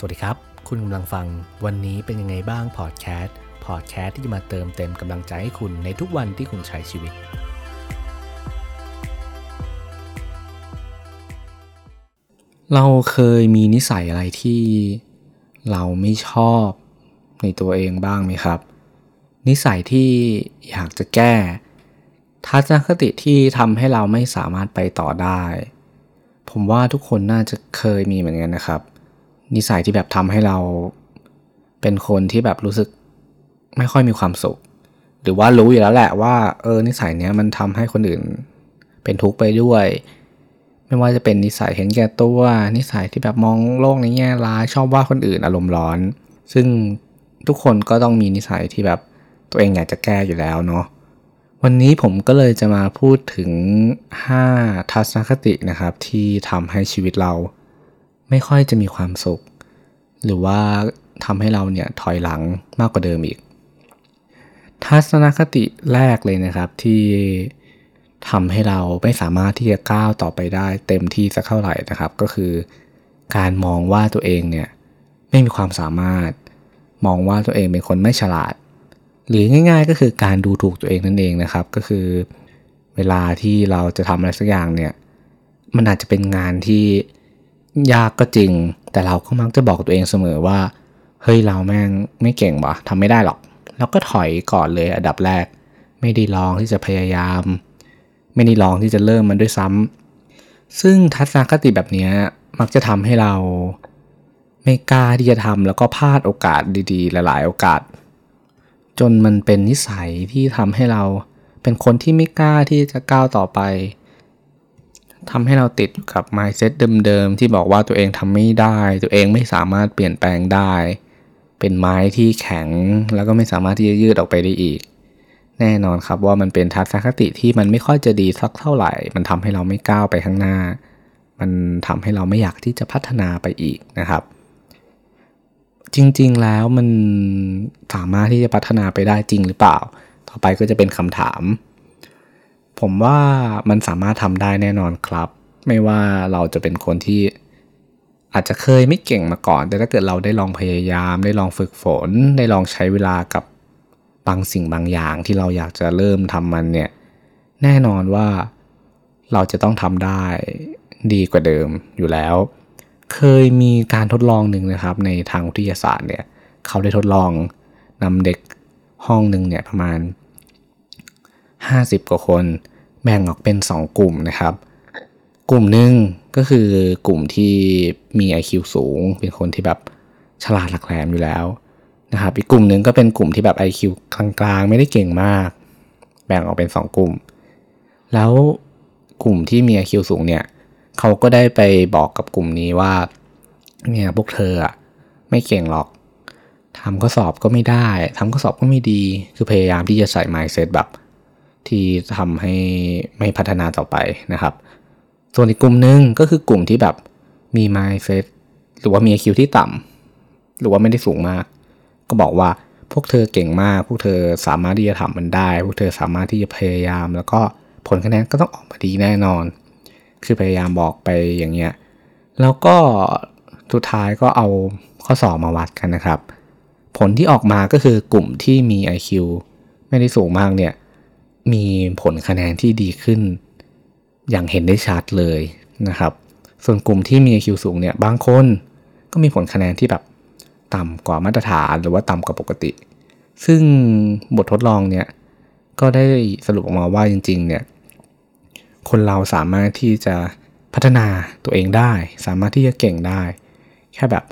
สวัสดีครับ คุณกำลังฟังวันนี้เป็นยังไงบ้างพอดแคสต์พอดแคสต์ที่จะมาเติมเต็มกำลังใจให้คุณในทุกวันที่คุณใช้ชีวิต เราเคยมีนิสัยอะไรที่เราไม่ชอบในตัวเองบ้างไหมครับ นิสัยที่อยากจะแก้ ทัศนคติที่ทำให้เราไม่สามารถไปต่อได้ ผมว่าทุกคนน่าจะเคยมีเหมือนกันนะครับ นิสัยที่แบบทำให้เราเป็นคนที่แบบรู้สึกไม่ค่อยมีความสุข หรือว่ารู้อยู่แล้วแหละว่า เออนิสัยเนี้ยมันทำให้คนอื่น เป็นทุกข์ไปด้วย ไม่ว่าจะเป็นนิสัยเห็นแก่ตัว นิสัยที่แบบมองโลกในแง่ร้ายชอบว่าคนอื่นอารมณ์ร้อน ซึ่งทุกคนก็ต้องมีนิสัยที่แบบตัวเองอยากจะแก้อยู่แล้วเนาะวันนี้ผมก็เลยจะมาพูดถึง 5 ทัศนคตินะครับ ที่ทำให้ชีวิตเรา ไม่ค่อยจะมีความสุข หรือว่าทำให้เราเนี่ยถอยหลังมากกว่าเดิมอีก ทัศนคติแรกเลยนะครับที่ทำให้เราไม่สามารถที่จะก้าวต่อไปได้เต็มที่สักเท่าไหร่นะครับ ก็คือ การมองว่าตัวเองเนี่ยไม่มีความสามารถ มองว่าตัวเองเป็นคนไม่ฉลาด หรือง่าย ๆ ก็คือการดูถูกตัวเองนั่นเองนะครับ ก็คือ เวลาที่เราจะทำอะไรสักอย่างเนี่ยมันอาจจะเป็นงานที่ ยากก็จริง แต่เราก็มักจะบอกตัวเองเสมอว่า เฮ้ยเราแม่งไม่เก่งวะทำไม่ได้หรอกแล้วก็ถอยก่อนเลยอันดับแรก ไม่ได้ลองที่จะพยายาม ไม่ได้ลองที่จะเริ่มมันด้วยซ้ำซึ่งทัศนคติแบบนี้มักจะทำให้เราไม่กล้าที่จะทำแล้วก็พลาดโอกาสดีๆ หลายๆ โอกาส จนมันเป็นนิสัยที่ทำให้เราเป็นคนที่ไม่กล้าที่จะก้าวต่อไป ทำให้เราติดกับ mindset เดิมๆที่บอกว่าตัวเองทำไม่ได้ ตัวเองไม่สามารถเปลี่ยนแปลงได้ เป็นไม้ที่แข็งแล้วก็ไม่สามารถที่จะยืดออกไปได้อีก แน่นอนครับว่ามันเป็นทัศนคติที่มันไม่ค่อยจะดีสักเท่าไหร่ มันทำให้เราไม่ก้าวไปข้างหน้า มันทำให้เราไม่อยากที่จะพัฒนาไปอีกนะครับ จริงๆแล้วมันสามารถที่จะพัฒนาไปได้จริงหรือเปล่า ต่อไปก็จะเป็นคำถาม ผมว่ามันสามารถทำได้แน่นอนครับ ไม่ว่าเราจะเป็นคนที่อาจจะเคยไม่เก่งมาก่อน แต่ถ้าเกิดเราได้ลองพยายาม ได้ลองฝึกฝน ได้ลองใช้เวลากับบางสิ่งบางอย่างที่เราอยากจะเริ่มทำมันเนี่ย แน่นอนว่าเราจะต้องทำได้ดีกว่าเดิมอยู่แล้ว เคยมีการทดลองหนึ่งนะครับ ในทางวิทยาศาสตร์เนี่ย เขาได้ทดลองนำเด็กห้องหนึ่งเนี่ยประมาณ 50 กว่าคน แบ่งออกเป็น 2 กลุ่มนะครับ กลุ่มหนึ่งก็คือกลุ่มที่มี IQ สูง เป็นคนที่แบบฉลาดหลักแหลมอยู่แล้วนะครับ อีกกลุ่มหนึ่งก็เป็นกลุ่มที่แบบ IQ กลางๆ ไม่ได้เก่งมาก แบ่งออกเป็น 2 กลุ่ม แล้วกลุ่มที่มี IQ สูงเนี่ยเขาก็ได้ไปบอกกับกลุ่มนี้ว่าเนี่ยพวกเธออะไม่เก่งหรอกทำข้อสอบก็ไม่ได้ทำข้อสอบก็ไม่ดี คือพยายามที่จะใส่ mindset แบบ ที่ทำให้ไม่พัฒนาต่อไปนะครับ ส่วนอีกกลุ่มหนึ่งก็คือกลุ่มที่แบบมี mindset หรือว่ามี IQ ที่ต่ำหรือว่าไม่ได้สูงมาก ก็บอกว่าพวกเธอเก่งมาก พวกเธอสามารถที่จะทำมันได้ พวกเธอสามารถที่จะพยายาม แล้วก็ผลคะแนนก็ต้องออกมาดีแน่นอน คือพยายามบอกไปอย่างเงี้ย แล้วก็สุดท้ายก็เอาข้อสอบมาวัดกันนะครับ ผลที่ออกมาก็คือกลุ่มที่มี IQ ไม่ได้สูงมากเนี่ย มีผลคะแนนที่ดีขึ้น อย่างเห็นได้ชัดเลยนะครับ ส่วนกลุ่มที่มี IQ สูงเนี่ยบางคนก็มีผลคะแนนที่แบบต่ำกว่ามาตรฐานหรือว่าต่ำกว่าปกติ ซึ่งบททดลองเนี่ยก็ได้สรุปออกมาว่าจริง ๆ เนี่ย คนเราสามารถที่จะพัฒนาตัวเองได้ สามารถที่จะเก่งได้ แค่แบบ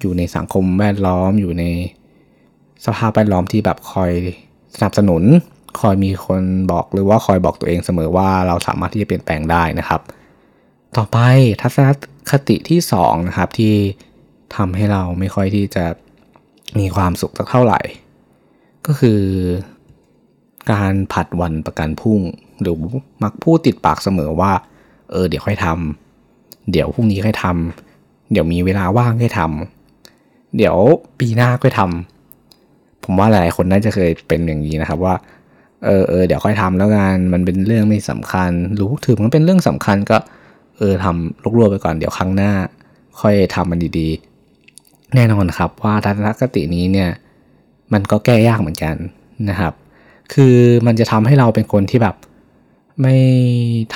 อยู่ในสังคมแวดล้อมอยู่ในสภาพแวดล้อมที่แบบคอยสนับสนุน คอยมีคนบอกหรือว่าคอยบอกตัวเองเสมอว่าเราสามารถที่จะเปลี่ยนแปลงได้นะครับ ต่อไปทัศนคติที่2นะครับที่ทำให้เราไม่ค่อยที่จะมีความสุขสักเท่าไหร่ ก็คือการผัดวันประกันพรุ่ง หรือมักพูดติดปากเสมอว่า เออเดี๋ยวค่อยทำเดี๋ยวพรุ่งนี้ค่อยทำเดี๋ยวมีเวลาว่างค่อยทำเดี๋ยวปีหน้าค่อยทำผมว่าหลายคนน่าจะเคยเป็นอย่างนี้นะครับว่า เออเออเดี๋ยวค่อยทำแล้วกันมันเป็นเรื่องไม่สำคัญ รู้ถือมันเป็นเรื่องสำคัญก็เออทำลุกลัวไปก่อนเดี๋ยวครั้งหน้า ค่อยทำมันดีๆ แน่นอนครับว่าทัศนคตินี้เนี่ยมันก็แก้ยากเหมือนกันนะครับ คือมันจะทำให้เราเป็นคนที่แบบ ไม่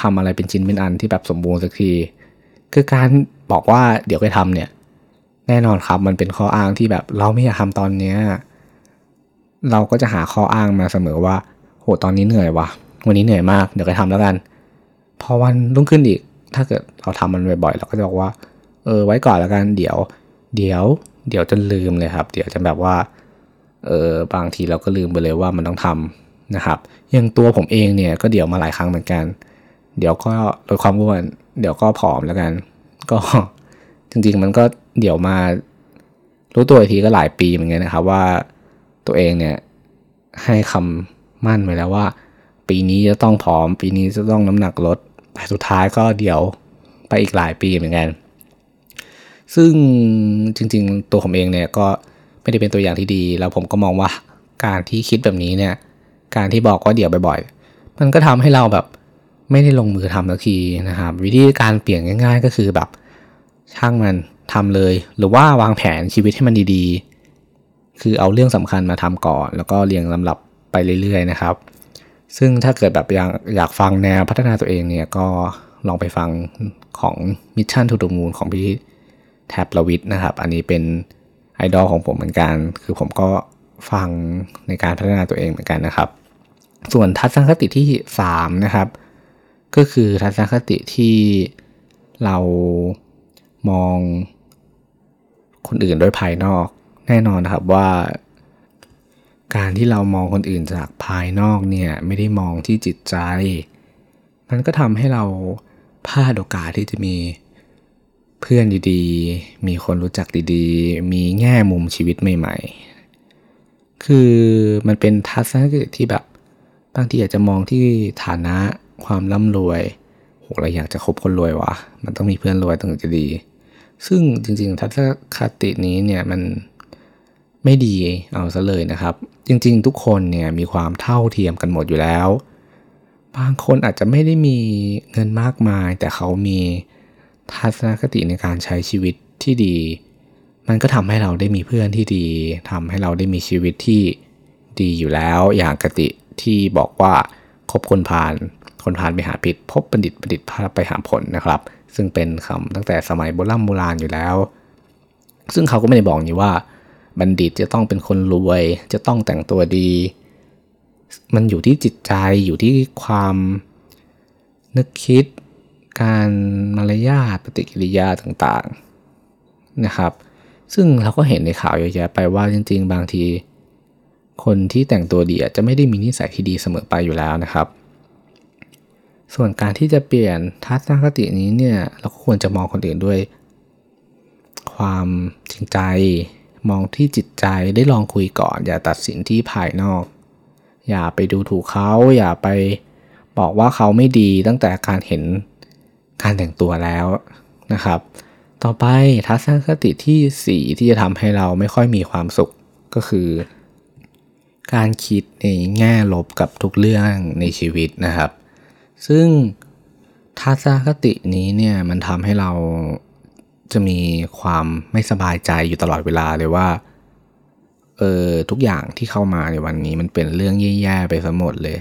ทำอะไรเป็นชิ้นเป็นอันที่แบบสมบูรณ์สักที คือการบอกว่าเดี๋ยวไปทำเนี่ย แน่นอนครับมันเป็นข้ออ้างที่แบบเราไม่อยากทำตอนเนี้ยเราก็จะหาข้ออ้างมาเสมอว่า หตอนนี้เหนื่อยวะวันนี้เหนื่อยมาก เดี๋ยวไปทำแล้วกัน พอวันรุ่งขึ้นอีก ถ้าเกิดเราทำมันบ่อยๆเราก็จะบอกว่า เออ ไว้ก่อนแล้วกัน เดี๋ยว เดี๋ยว เดี๋ยวจนลืมเลยครับ เดี๋ยวจะแบบว่า เออ บางทีเราก็ลืมไปเลยว่ามันต้องทำนะครับ อย่างตัวผมเองเนี่ยก็เดี๋ยวมาหลายครั้งเหมือนกัน เดี๋ยวก็ลดความอ้วน เดี๋ยวก็ผอมแล้วกัน ก็จริงๆมันก็เดี๋ยวมา รู้ตัวทีก็หลายปีเหมือนกันนะครับว่าตัวเองเนี่ยให้คำ มั่นไว้แล้วว่า ปีนี้จะต้องผอม ปีนี้จะต้องน้ำหนักลดแต่สุดท้ายก็เดี๋ยวไปอีกหลายปีเหมือนกัน ซึ่งจริง ๆ ตัวผมเองเนี่ยก็ไม่ได้เป็นตัวอย่างที่ดี แล้วผมก็มองว่าการที่คิดแบบนี้เนี่ย การที่บอกว่าเดี๋ยวบ่อยๆ มันก็ทำให้เราแบบไม่ได้ลงมือทำสักทีนะครับ วิธีการเปลี่ยนง่าย ๆ ก็คือแบบช่างมันทำเลย หรือว่าวางแผนชีวิตให้มันดีๆ คือเอาเรื่องสำคัญมาทำก่อน แล้วก็เรียงลำดับ ไปเรื่อยๆนะครับ ซึ่งถ้าเกิดแบบอยากอยากฟังแนวพัฒนาตัวเองเนี่ยก็ลองไปฟังของ Mission to the Moon ของพี่แท็บลวิทนะครับ อันนี้เป็นไอดอลของผมเหมือนกัน คือผมก็ฟังในการพัฒนาตัวเองเหมือนกันนะครับ ส่วนทัศนคติที่ 3 นะครับ ก็คือทัศนคติที่เรามองคนอื่นด้วยภายนอกแน่นอนนะครับว่า การที่เรามองคนอื่นจากภายนอกเนี่ยไม่ได้มองที่จิตใจ มันก็ทำให้เราพลาดโอกาสที่จะมีเพื่อนดีๆ มีคนรู้จักดีๆ มีแง่มุมชีวิตใหม่ ๆ คือมันเป็นทัศนคติที่แบบบางทีอาจจะมองที่ฐานะความร่ำรวยโหเราอยากจะคบคนรวยวะมันต้องมีเพื่อนรวยถึงจะดี ซึ่งจริงๆทัศนคตินี้เนี่ยมัน ไม่ดีเอาซะเลยนะครับ จริงๆ ทุกคนเนี่ยมีความเท่าเทียมกันหมดอยู่แล้ว บางคนอาจจะไม่ได้มีเงินมากมาย แต่เขามีทัศนคติในการใช้ชีวิตที่ดี มันก็ทำให้เราได้มีเพื่อนที่ดีทำให้เราได้มีชีวิตที่ดีอยู่แล้วอย่างกติที่บอกว่าคบคนผานคนผานไปหาผิด พบบัณฑิตบัณฑิตพาไปหาผลนะครับ ซึ่งเป็นคำตั้งแต่สมัยโบราณโบราณอยู่แล้ว ซึ่งเขาก็ไม่ได้บอกนี่ว่า บัณฑิตจะต้องเป็นคนรวย จะต้องแต่งตัวดี มันอยู่ที่จิตใจอยู่ที่ความนึกคิด การมารยาทปฏิกิริยาต่างๆนะครับ ซึ่งเราก็เห็นในข่าวเยอะแยะไปว่าจริง ๆ บางที คนที่แต่งตัวดีจะไม่ได้มีนิสัยที่ดีเสมอไปอยู่แล้วนะครับ ส่วนการที่จะเปลี่ยนทัศนคตินี้เนี่ยเราก็ควรจะมองคนอื่นด้วยความจริงใจ มองที่จิตใจได้ลองคุยก่อน อย่าตัดสินที่ภายนอก อย่าไปดูถูกเขาอย่าไปบอกว่าเขาไม่ดีตั้งแต่การเห็นการแต่งตัวแล้วนะครับ ต่อไปทัศนคติที่ 4 ที่จะทำให้เราไม่ค่อยมีความสุขก็คือ การคิดในแง่ลบกับทุกเรื่องในชีวิตนะครับ ซึ่งทัศนคตินี้เนี่ยมันทำให้เรา จะมีความไม่สบายใจอยู่ตลอดเวลาเลยว่าเออทุกอย่างที่เข้ามาในวันนี้มันเป็นเรื่องแย่ๆไปซะหมดเลย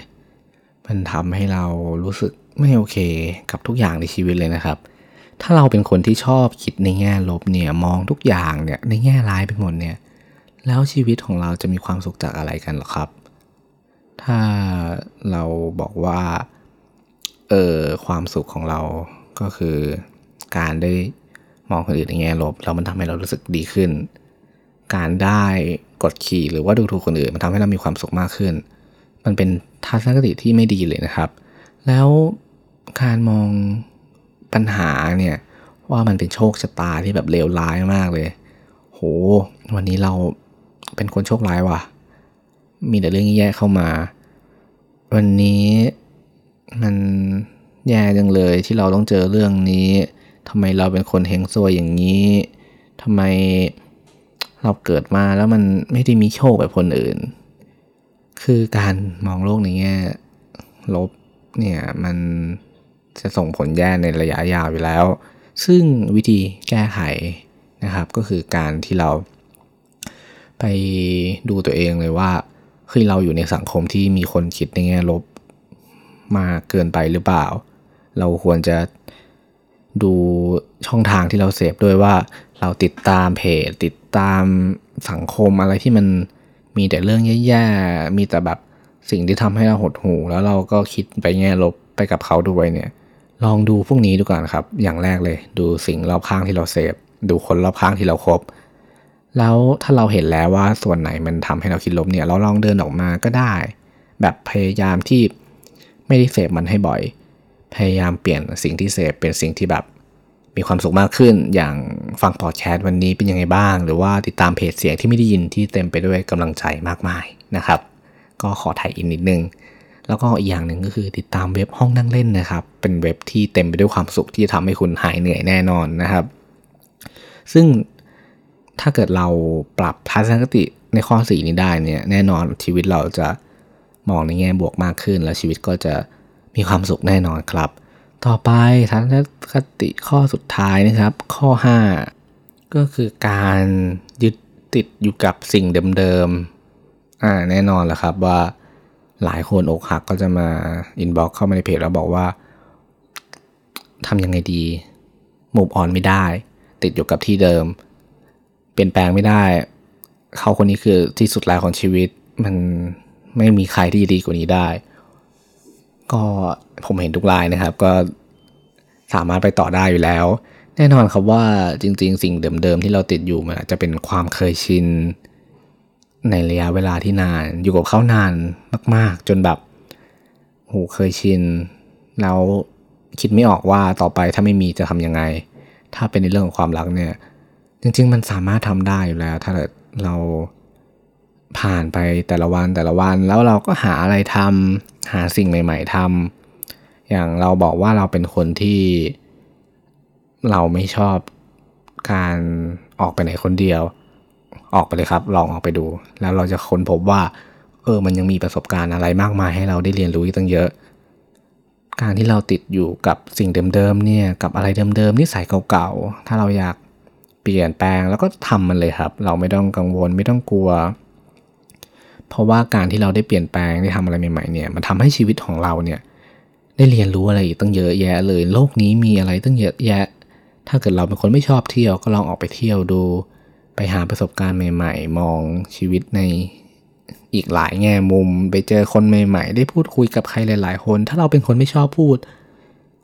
มันทำให้เรารู้สึกไม่โอเคกับทุกอย่างในชีวิตเลยนะครับ ถ้าเราเป็นคนที่ชอบคิดในแง่ลบเนี่ยมองทุกอย่างเนี่ยในแง่ร้ายไปหมดเนี่ย แล้วชีวิตของเราจะมีความสุขจากอะไรกันหรอครับ ถ้าเราบอกว่าเออความสุขของเราก็คือการได้ มองคนอื่นในแง่ลบแล้วมันทำให้เรารู้สึกดีขึ้น การได้กดขี่หรือว่าดูถูกคนอื่นมันทำให้เรามีความสุขมากขึ้น มันเป็นทัศนคติที่ไม่ดีเลยนะครับ แล้วการมองปัญหาเนี่ยว่ามันเป็นโชคชะตาที่แบบเลวร้ายมากเลย โห วันนี้เราเป็นคนโชคร้ายว่ะ มีแต่เรื่องแย่เข้ามา วันนี้มันแย่จังเลยที่เราต้องเจอเรื่องนี้ ทำไมเราเป็นคนเฮงซวยอย่างนี้ทำไมเราเกิดมาแล้วมันไม่ได้มีโชคแบบคนอื่น คือการมองโลกในแง่ลบเนี่ยมันจะส่งผลแย่ในระยะยาวอยู่แล้ว ซึ่งวิธีแก้ไขนะครับก็คือการที่เรา ไปดูตัวเองเลยว่าคือเราอยู่ในสังคมที่มีคนคิดในแง่ลบมากเกินไปหรือเปล่า เราควรจะ ดูช่องทางที่เราเสพด้วยว่าเราติดตามเพจ ติดตามสังคมอะไรที่มันมีแต่เรื่องแย่ๆ มีแต่แบบสิ่งที่ทำให้เราหดหู่แล้วเราก็คิดไปแง่ลบไปกับเขาด้วยเนี่ย ลองดูพวกนี้ดูก่อนครับ อย่างแรกเลย ดูสิ่งรอบข้างที่เราเสพดูคนรอบข้างที่เราครบแล้วถ้าเราเห็นแล้วว่าส่วนไหนมันทำให้เราคิดลบเนี่ย เราลองเดินออกมาก็ได้ แบบพยายามที่ไม่ได้เสพมันให้บ่อย พยายามเปลี่ยนสิ่งที่เสพเป็นสิ่งที่แบบมีความสุขมากขึ้น อย่างฟังพอดแคสต์วันนี้เป็นยังไงบ้าง หรือว่าติดตามเพจเสียงที่ไม่ได้ยินที่เต็มไปด้วยกำลังใจมากมายนะครับ ก็ขอถ่ายอินนิดนึง แล้วก็อีกอย่างหนึ่งก็คือติดตามเว็บห้องนั่งเล่นนะครับ เป็นเว็บที่เต็มไปด้วยความสุขที่ทำให้คุณหายเหนื่อยแน่นอนนะครับ ซึ่งถ้าเกิดเราปรับทัศนคติในข้อสีนี้ได้เนี่ยแน่นอนชีวิตเราจะมองในแง่บวกมากขึ้น แล้วชีวิตก็จะ มีความสุขแน่นอนครับ ต่อไปทัศนคติข้อสุดท้ายนะครับ ข้อ 5 ก็คือการยึดติดอยู่กับสิ่งเดิมๆอ่าแน่นอนแหละครับว่าหลายคนอกหักก็จะมาอินบ็อกเข้ามาในเพจแล้วบอกว่าทำยังไงดีมูฟออนไม่ได้ ติดอยู่กับที่เดิม เปลี่ยนแปลงไม่ได้ เขาคนนี้คือที่สุดแล้วของชีวิต มันไม่มีใครที่ดีกว่านี้ได้ ก็ผมเห็นทุกรายนะครับ ก็สามารถไปต่อได้อยู่แล้ว แน่นอนครับว่าจริง ๆ สิ่งเดิมๆที่เราติดอยู่มันอาจจะเป็นความเคยชิน ในระยะเวลาที่นาน อยู่กับเขานานมาก ๆ จนแบบโหเคยชิน แล้วคิดไม่ออกว่าต่อไปถ้าไม่มีจะทำยังไง ถ้าเป็นในเรื่องของความรักเนี่ย จริง ๆ มันสามารถทำได้อยู่แล้ว ถ้าเรา ผ่านไปแต่ละวันแต่ละวัน แล้วเราก็หาอะไรทำหาสิ่งใหม่ ๆทำอย่างเราบอกว่าเราเป็นคนที่เราไม่ชอบการออกไปไหนคนเดียว ออกไปเลยครับ ลองออกไปดู แล้วเราจะค้นพบว่า เออ มันยังมีประสบการณ์อะไรมากมายให้เราได้เรียนรู้อีกตั้งเยอะ การที่เราติดอยู่กับสิ่งเดิมๆเนี่ย กับอะไรเดิมๆนิสัยเก่าๆ ถ้าเราอยากเปลี่ยนแปลงแล้วก็ทำมันเลยครับ เราไม่ต้องกังวลไม่ต้องกลัว เพราะว่าการที่เราได้เปลี่ยนแปลงได้ทำอะไรใหม่ๆเนี่ยมันทำให้ชีวิตของเราเนี่ยได้เรียนรู้อะไรอีกตั้งเยอะแยะเลย โลกนี้มีอะไรตั้งเยอะแยะ ถ้าเกิดเราเป็นคนไม่ชอบเที่ยวก็ลองออกไปเที่ยวดู ไปหาประสบการณ์ใหม่ๆ มองชีวิตในอีกหลายแง่มุม ไปเจอคนใหม่ ๆ ได้พูดคุยกับใครหลาย ๆ คน ถ้าเราเป็นคนไม่ชอบพูด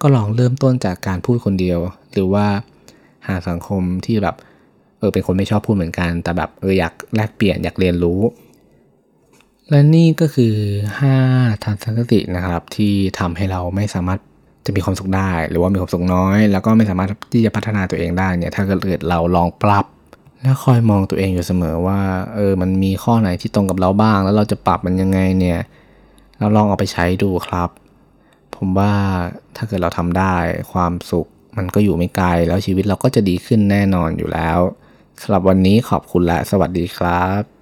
ก็ลองเริ่มต้นจากการพูดคนเดียว หรือว่าหาสังคมที่แบบเออเป็นคนไม่ชอบพูดเหมือนกัน แต่แบบเอออยากแลกเปลี่ยนอยากเรียนรู้ และนี่ก็คือ 5 ทัศนคตินะครับ ที่ทำให้เราไม่สามารถจะมีความสุขได้ หรือว่ามีความสุขน้อย แล้วก็ไม่สามารถที่จะพัฒนาตัวเองได้เนี่ยถ้าเกิดเราลองปรับแล้วคอยมองตัวเองอยู่เสมอว่าเออมันมีข้อไหนที่ตรงกับเราบ้าง แล้วเราจะปรับมันยังไงเนี่ยเราลองเอาไปใช้ดูครับ ผมว่าถ้าเกิดเราทำได้ความสุขมันก็อยู่ไม่ไกล แล้วชีวิตเราก็จะดีขึ้นแน่นอนอยู่แล้วสำหรับวันนี้ขอบคุณและสวัสดีครับ